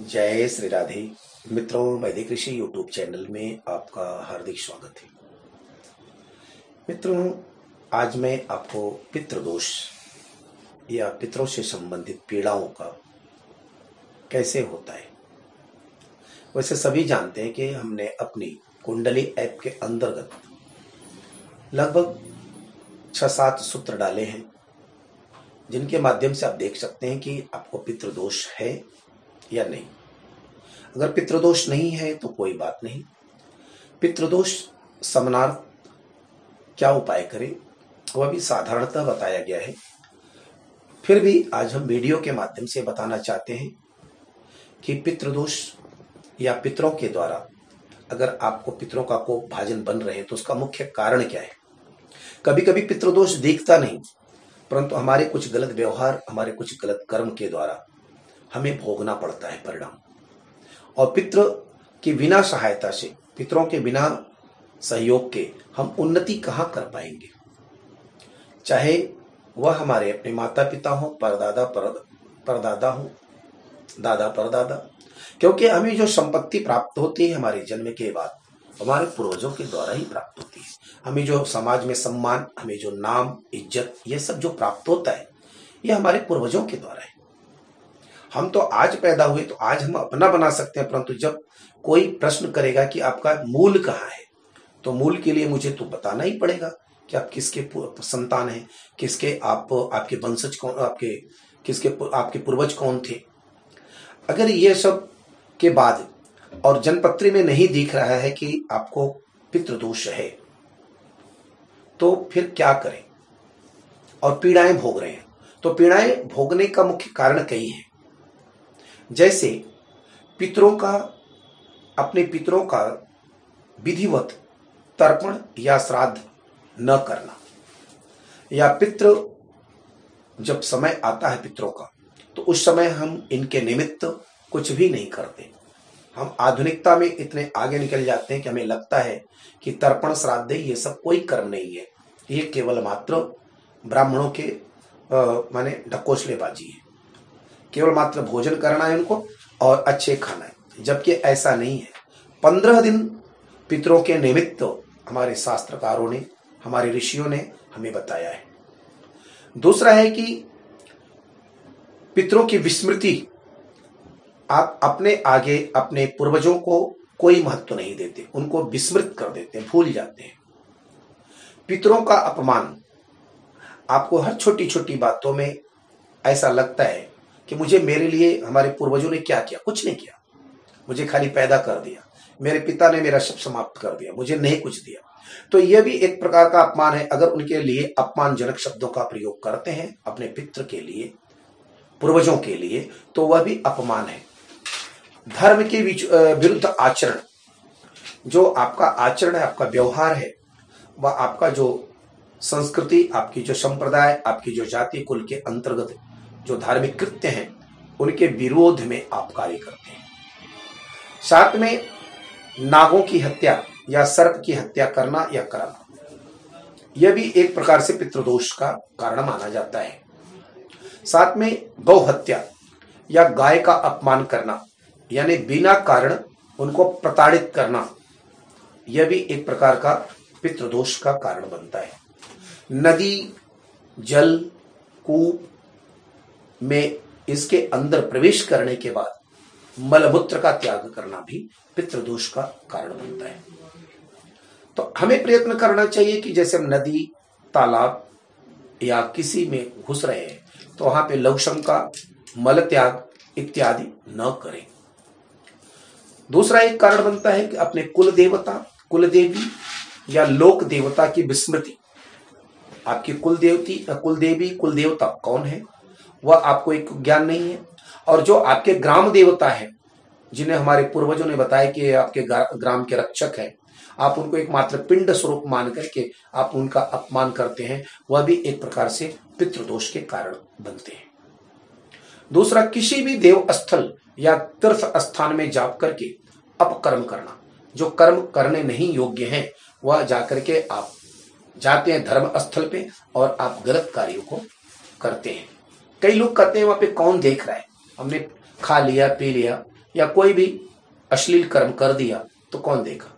जय श्री राधे। मित्रों वैदिक ऋषि यूट्यूब चैनल में आपका हार्दिक स्वागत है। मित्रों, आज मैं आपको पितृदोष या पितरों से संबंधित पीड़ाओं का कैसे होता है? वैसे सभी जानते हैं कि हमने अपनी कुंडली ऐप के अंतर्गत लगभग छह सात सूत्र डाले हैं, जिनके माध्यम से आप देख सकते हैं कि आपको पितृदोष है या नहीं? अगर पितृदोष नहीं है तो कोई बात नहीं। पितृदोष समनार्थ क्या उपाय करें? वह भी साधारणतः बताया गया है। फिर भी आज हम वीडियो के माध्यम से बताना चाहते हैं कि पितृदोष या पितरों के द्वारा अगर आपको पितरों का कोप भाजन बन रहे तो उसका मुख्य कारण क्या है? कभी कभी पितृदोष दिखता नहीं, परंतु हमारे कुछ गलत व्यवहार, हमारे कुछ गलत कर्म के द्वारा हमें भोगना पड़ता है परिणाम। और पितृ की बिना सहायता से, पितरों के बिना सहयोग के हम उन्नति कहाँ कर पाएँगे? चाहे वह हमारे अपने माता पिता हो, परदादा, पर, परदादा हो, दादा, परदादा, क्योंकि हमें जो संपत्ति प्राप्त होती है हमारे जन्म के बाद, हमारे पूर्वजों के द्वारा ही प्राप्त होती है। हमें जो समाज में सम्मान, हमें जो नाम, इज़्ज़त, ये सब जो प्राप्त होता है, ये हमारे पूर्वजों के द्वारा है। हम तो आज पैदा हुए तो आज हम अपना बना सकते हैं, परंतु जब कोई प्रश्न करेगा कि आपका मूल कहाँ है तो मूल के लिए मुझे तो बताना ही पड़ेगा कि आप किसके संतान हैं, किसके आप, आपके वंशज कौन, आपके, किसके आपके पूर्वज कौन थे। अगर ये सब के बाद और जनपत्री में नहीं दिख रहा है कि आपको पितृदोष है तो फिर क्या करें? और पीड़ाएँ भोग रहे हैं। तो पीड़ाएँ भोगने का मुख्य कारण कई है। जैसे पितरों का, अपने पितरों का विधिवत तर्पण या श्राद्ध न करना। या पितृ जब समय आता है पितरों का तो उस समय हम इनके निमित्त कुछ भी नहीं करते। हम आधुनिकता में इतने आगे निकल जाते हैं कि हमें लगता है कि तर्पण, श्राद्ध, ये सब कोई कर्म नहीं है। ये केवल मात्र ब्राह्मणों के माने ढकोसलेबाजी है। केवल मात्र भोजन करना है उनको और अच्छे खाना है। जबकि ऐसा नहीं है। पंद्रह दिन पितरों के निमित्त हमारे शास्त्रकारों ने, हमारे ऋषियों ने हमें बताया है। दूसरा है कि पितरों की विस्मृति आप अपने आगे, अपने पूर्वजों को कोई महत्व नहीं देते। उनको विस्मृत कर देते हैं, भूल जाते हैं। पितरों का अपमान, आपको हर छोटी छोटी बातों में ऐसा लगता है कि मुझे मेरे लिए, हमारे पूर्वजों ने क्या किया? कुछ नहीं किया। मुझे खाली पैदा कर दिया। मेरे पिता ने मेरा शब्द समाप्त कर दिया। मुझे नहीं कुछ दिया। तो यह भी एक प्रकार का अपमान है। अगर उनके लिए अपमानजनक शब्दों का प्रयोग करते हैं, अपने पित्र के लिए, पूर्वजों के लिए तो वह भी अपमान है। धर्म के विरुद्ध आचरण। जो आपका आचरण है, आपका व्यवहार है, वह आपका जो संस्कृति, आपकी जो संप्रदाय, आपकी जो जाति, कुल के अंतर्गत जो धार्मिक कृत्य हैं, उनके विरोध में आप कार्य करते हैं। साथ में नागों की हत्या या सर्प की हत्या करना या कराना, यह भी एक प्रकार से पितृदोष का कारण माना जाता है। साथ में गौ हत्या या गाय का अपमान करना, यानी बिना कारण उनको प्रताड़ित करना, यह भी एक प्रकार का पितृदोष का कारण बनता है। नदी, जल, कूप में इसके अंदर प्रवेश करने के बाद मलमूत्र का त्याग करना भी पितृदोष का कारण बनता है। तो हमें प्रयत्न करना चाहिए कि जैसे हम नदी, तालाब या किसी में घुस रहे हैं तो वहाँ पे लवशम का मल त्याग इत्यादि न करें। दूसरा एक कारण बनता है कि अपने कुल देवता, कुल देवी या लोक देवता की विस्मृति। आपकी कुल देवती, कुल देवी, कुल देवता कौन है? वह आपको एक ज्ञान नहीं है। और जो आपके ग्राम देवता है, जिन्हें हमारे पूर्वजों ने बताया कि आपके ग्राम के रक्षक है, आप उनको एक मात्र पिंड स्वरूप मान करके आप उनका अपमान करते हैं, वह भी एक प्रकार से पितृदोष के कारण बनते हैं। दूसरा, किसी भी देव स्थल या तीर्थ स्थान में जा करके अपकर्म करना। जो कर्म करने नहीं योग्य हैं, वह जाकर के आप जाते हैं धर्म स्थल पे और आप गलत कार्यों को करते हैं। कई लोग कहते हैं वहाँ पे कौन देख रहा है? हमने खा लिया, पी लिया, या कोई भी अश्लील कर्म कर दिया तो कौन देखा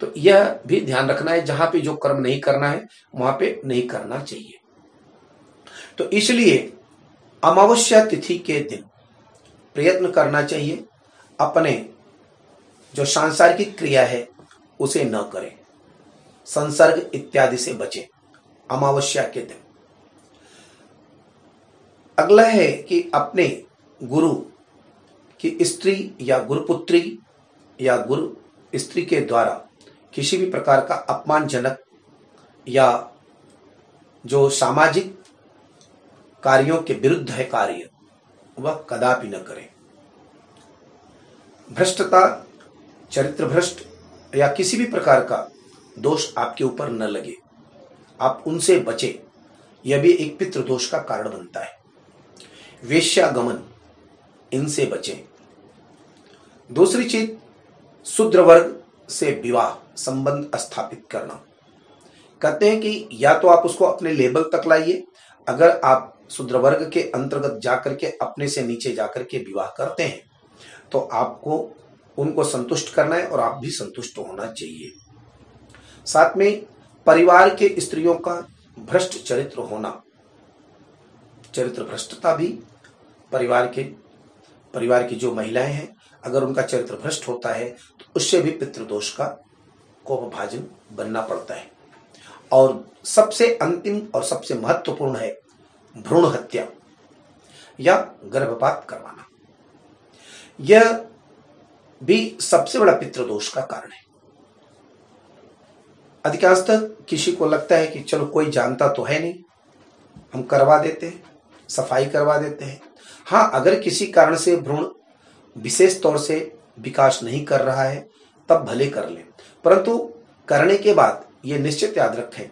तो यह भी ध्यान रखना है, जहाँ पे जो कर्म नहीं करना है, वहाँ पे नहीं करना चाहिए। तो इसलिए अमावस्या तिथि के दिन प्रयत्न करना चाहिए, अपने जो सांसारिक क्रिया है, उसे न करें। संसर्ग इत्यादि से बचे, अमावस्या के दिन। अगला है कि अपने गुरु की स्त्री या गुरुपुत्री या गुरु स्त्री के द्वारा किसी भी प्रकार का अपमानजनक या जो सामाजिक कार्यों के विरुद्ध है कार्य, वह कदापि न करें। भ्रष्टता चरित्र भ्रष्ट या किसी भी प्रकार का दोष आपके ऊपर न लगे। आप उनसे बचे, यह भी एक पितृ दोष का कारण बनता है। वेश्यागमन, इनसे बचें। दूसरी चीज़, शूद्र वर्ग से विवाह, संबंध स्थापित करना। कहते हैं कि या तो आप उसको अपने लेवल तक लाइए, अगर आप शूद्र वर्ग के अंतर्गत जाकर के अपने से नीचे जाकर के विवाह करते हैं तो आपको, उनको संतुष्ट करना है और आप भी संतुष्ट होना चाहिए। साथ में, परिवार के स्त्रियों का भ्रष्ट चरित्र होना चरित्र भ्रष्टता भी परिवार के, परिवार की जो महिलाएँ हैं, अगर उनका चरित्र भ्रष्ट होता है तो उससे भी पितृदोष का कोपभाजन बनना पड़ता है। और सबसे अंतिम और सबसे महत्वपूर्ण है भ्रूण हत्या या गर्भपात करवाना। यह भी सबसे बड़ा पितृदोष का कारण है। अधिकांशतः किसी को लगता है कि चलो कोई जानता तो है नहीं, हम करवा देते हैं। सफ़ाई करवा देते हैं। हाँ अगर किसी कारण से भ्रूण विशेष तौर से विकास नहीं कर रहा है, तब भले कर ले। परंतु करने के बाद ये निश्चित याद रखें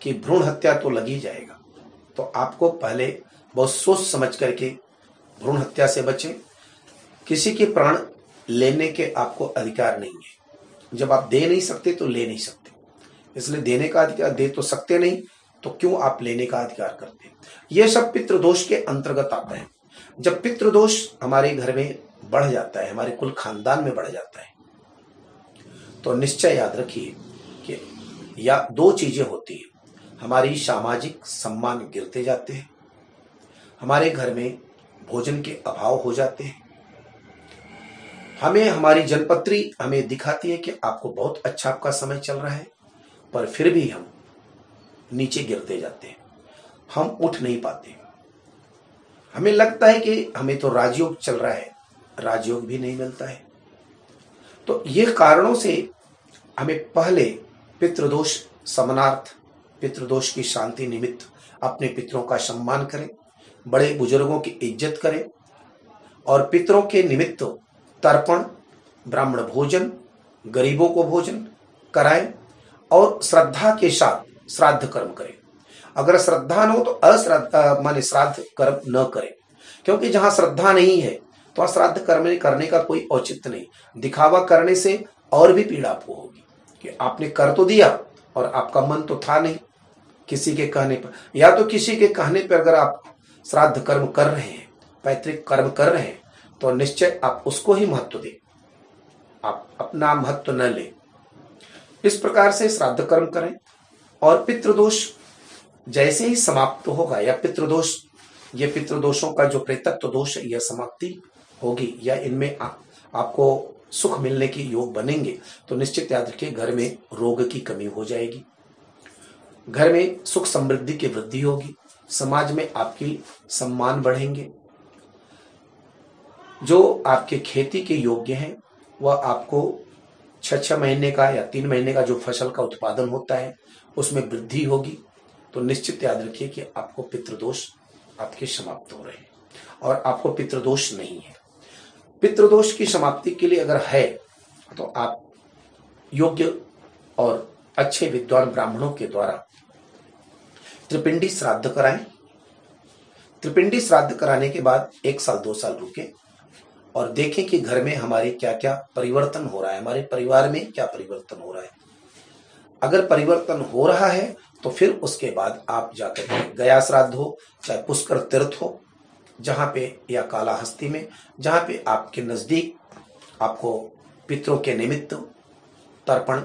कि भ्रूण हत्या तो लगी जाएगा। तो आपको पहले बहुत सोच समझ करके भ्रूण हत्या से बचें। किसी के प्राण लेने के आपको अधिकार नहीं है। जब आप दे नहीं सकते तो ले नहीं सकते। इसलिए देने का अधिकार दे तो सकते नहीं तो क्यों आप लेने का अधिकार करते हैं? ये सब पितृदोष के अंतर्गत आता है। जब पितृदोष हमारे घर में बढ़ जाता है, हमारे कुल खानदान में बढ़ जाता है तो निश्चय याद रखिए कि या दो चीज़ें होती है। हमारी सामाजिक सम्मान गिरते जाते हैं, हमारे घर में भोजन के अभाव हो जाते हैं। हमें हमारी जनपत्री हमें दिखाती है कि आपको बहुत अच्छा आपका समय चल रहा है, पर फिर भी हम नीचे गिरते जाते हैं। हम उठ नहीं पाते। हमें लगता है कि हमें तो राजयोग चल रहा है, राजयोग भी नहीं मिलता है। तो ये कारणों से हमें पहले पितृदोष समनार्थ, पितृदोष की शांति निमित्त अपने पितरों का सम्मान करें, बड़े बुज़ुर्गों की इज़्ज़त करें, और पितरों के निमित्त तर्पण, ब्राह्मण भोजन, गरीबों को भोजन कराएँ, और श्रद्धा के साथ श्राद्ध कर्म करें। अगर श्रद्धा न हो तो अश्रद्धा, माने श्राद्ध कर्म न करें। क्योंकि जहाँ श्रद्धा नहीं है तो श्राद्ध कर्म करने का कोई औचित्य नहीं। दिखावा करने से और भी पीड़ा आपको होगी कि आपने कर तो दिया और आपका मन तो था नहीं किसी के कहने पर। या तो किसी के कहने पर अगर आप श्राद्ध कर्म कर रहे हैं, पैतृक कर्म कर रहे हैं तो निश्चय आप उसको ही महत्व दें। आप अपना महत्व न लें। इस प्रकार से श्राद्ध कर्म करें। और पितृदोष जैसे ही समाप्त होगा, या पितृदोष, ये पितृदोषों का जो प्रेतत्व दोष यह समाप्ति होगी, या इनमें आपको सुख मिलने की योग बनेंगे तो निश्चित याद रखिए, घर में रोग की कमी हो जाएगी। घर में सुख समृद्धि की वृद्धि होगी, समाज में आपकी सम्मान बढ़ेंगे। जो आपके खेती के योग्य हैं, वह आपको छह छह महीने का या तीन महीने का जो फ़सल का उत्पादन होता है उसमें वृद्धि होगी तो निश्चित याद रखिए कि आपको पितृदोष आपके समाप्त हो रहे हैं और आपको पितृदोष नहीं है। पितृदोष की समाप्ति के लिए अगर है तो आप योग्य और अच्छे विद्वान ब्राह्मणों के द्वारा त्रिपिंडी श्राद्ध कराएँ। त्रिपिंडी श्राद्ध कराने के बाद एक साल, दो साल रुके और देखें कि घर में हमारे क्या क्या परिवर्तन हो रहा है, हमारे परिवार में क्या परिवर्तन हो रहा है। अगर परिवर्तन हो रहा है तो फिर उसके बाद आप जाकर गया श्राद्ध हो चाहे पुष्कर तीर्थ हो, जहाँ पे या काला हस्ती में, जहाँ पे आपके नज़दीक आपको पितरों के निमित्त तर्पण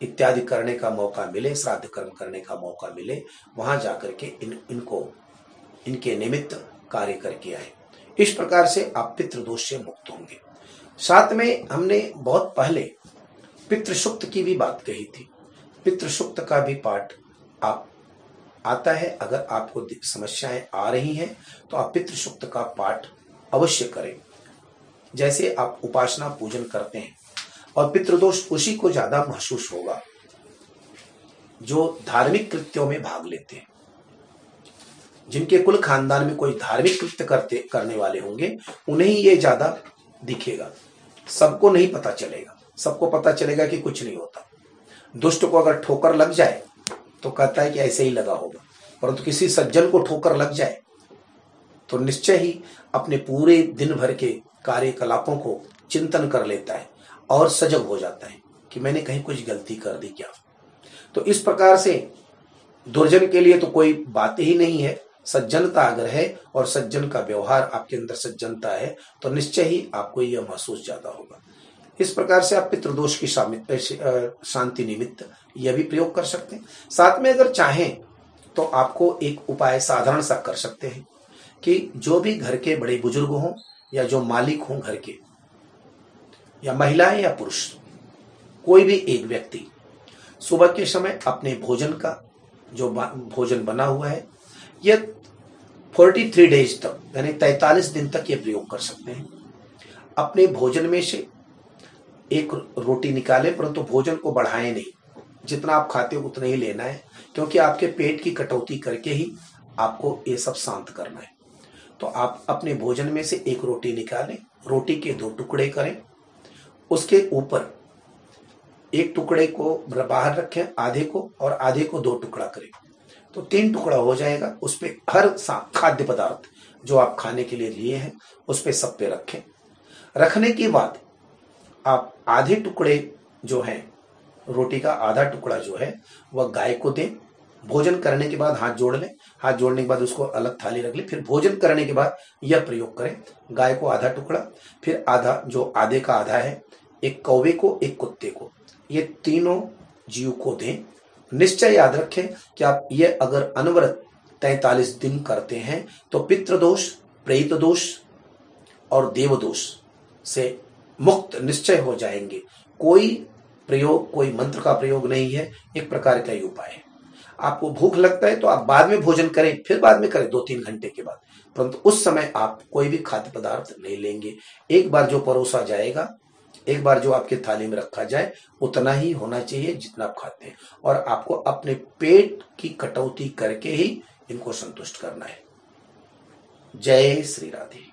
इत्यादि करने का मौका मिले श्राद्ध कर्म करने का मौका मिले, वहाँ जाकर के इन, इनको, इनके निमित्त कार्य करके आए। इस प्रकार से आप पितृदोष से मुक्त होंगे। साथ में हमने बहुत पहले पितृसुक्त की भी बात कही थी। पितृसुक्त का भी पाठ आप आता है। अगर आपको समस्याएँ आ रही हैं तो आप पितृसुक्त का पाठ अवश्य करें। जैसे आप उपासना पूजन करते हैं और पितृदोष उसी को ज़्यादा महसूस होगा, जो धार्मिक कृत्यों में भाग लेते हैं। जिनके कुल खानदान में कोई धार्मिक कृत्य करते, करने वाले होंगे, उन्हें ये ज़्यादा दिखेगा। सबको नहीं पता चलेगा। सबको पता चलेगा कि कुछ नहीं होता। दुष्ट को अगर ठोकर लग जाए तो कहता है कि ऐसे ही लगा होगा। परंतु तो किसी सज्जन को ठोकर लग जाए तो निश्चय ही अपने पूरे दिन भर के कार्यकलापों को चिंतन कर लेता है और सजग हो जाता है कि मैंने कहीं कुछ गलती कर दी क्या। तो इस प्रकार से दुर्जन के लिए तो कोई बात ही नहीं है। सज्जनता अगर है और सज्जन का व्यवहार आपके अंदर सज्जनता है तो निश्चय ही आपको यह महसूस ज़्यादा होगा। इस प्रकार से आप पितृदोष की शांति निमित्त यह भी प्रयोग कर सकते हैं। साथ में अगर चाहें तो आपको एक उपाय साधारण सा कर सकते हैं कि जो भी घर के बड़े बुज़ुर्ग हों या जो मालिक हों घर के, या महिलाएँ या पुरुष, कोई भी एक व्यक्ति, सुबह के समय अपने भोजन का जो भोजन बना हुआ है ये 43 डेज़ तक, यानी 43 दिन तक ये प्रयोग कर सकते हैं। अपने भोजन में से एक रोटी निकाले, परंतु भोजन को बढ़ाए नहीं। जितना आप खाते हो, उतना ही लेना है, क्योंकि आपके पेट की कटौती करके ही आपको ये सब शांत करना है। तो आप अपने भोजन में से एक रोटी निकालें, रोटी के दो टुकड़े करें, उसके ऊपर एक टुकड़े को बाहर रखें, आधे को, और आधे को दो टुकड़ा करें। तो तीन टुकड़ा हो जाएगा, उस पर हर खाद्य पदार्थ जो आप खाने के लिए लिए हैं, उस पर सब पे रखें। रखने के बाद आप आधे टुकड़े जो है, रोटी का आधा टुकड़ा जो है, वह गाय को दें, भोजन करने के बाद हाथ जोड़ लें, हाथ जोड़ने के बाद उसको अलग थाली रख लें, फिर भोजन करने के बाद यह प्रयोग करें, गाय को आधा टुकड़ा, फिर आधा जो आधे का आधा है, एक कौवे को, एक कुत्ते को। ये तीनों जीव को दें। निश्चय याद रखें कि आप ये अगर अनवरत तैतालीस दिन करते हैं तो पितृदोष प्रेत दोष और देवदोष से मुक्त निश्चय हो जाएँगे। कोई प्रयोग, कोई मंत्र का प्रयोग नहीं है। एक प्रकार का ही उपाय है। आपको भूख लगता है तो आप बाद में भोजन करें, फिर बाद में करें दो तीन घंटे के बाद। परंतु उस समय आप कोई भी खाद्य पदार्थ नहीं लेंगे। एक बार जो परोसा जाएगा, एक बार जो आपके थाली में रखा जाए, उतना ही होना चाहिए जितना आप खाते हैं। और आपको अपने पेट की कटौती करके ही इनको संतुष्ट करना है। जय श्री राधे।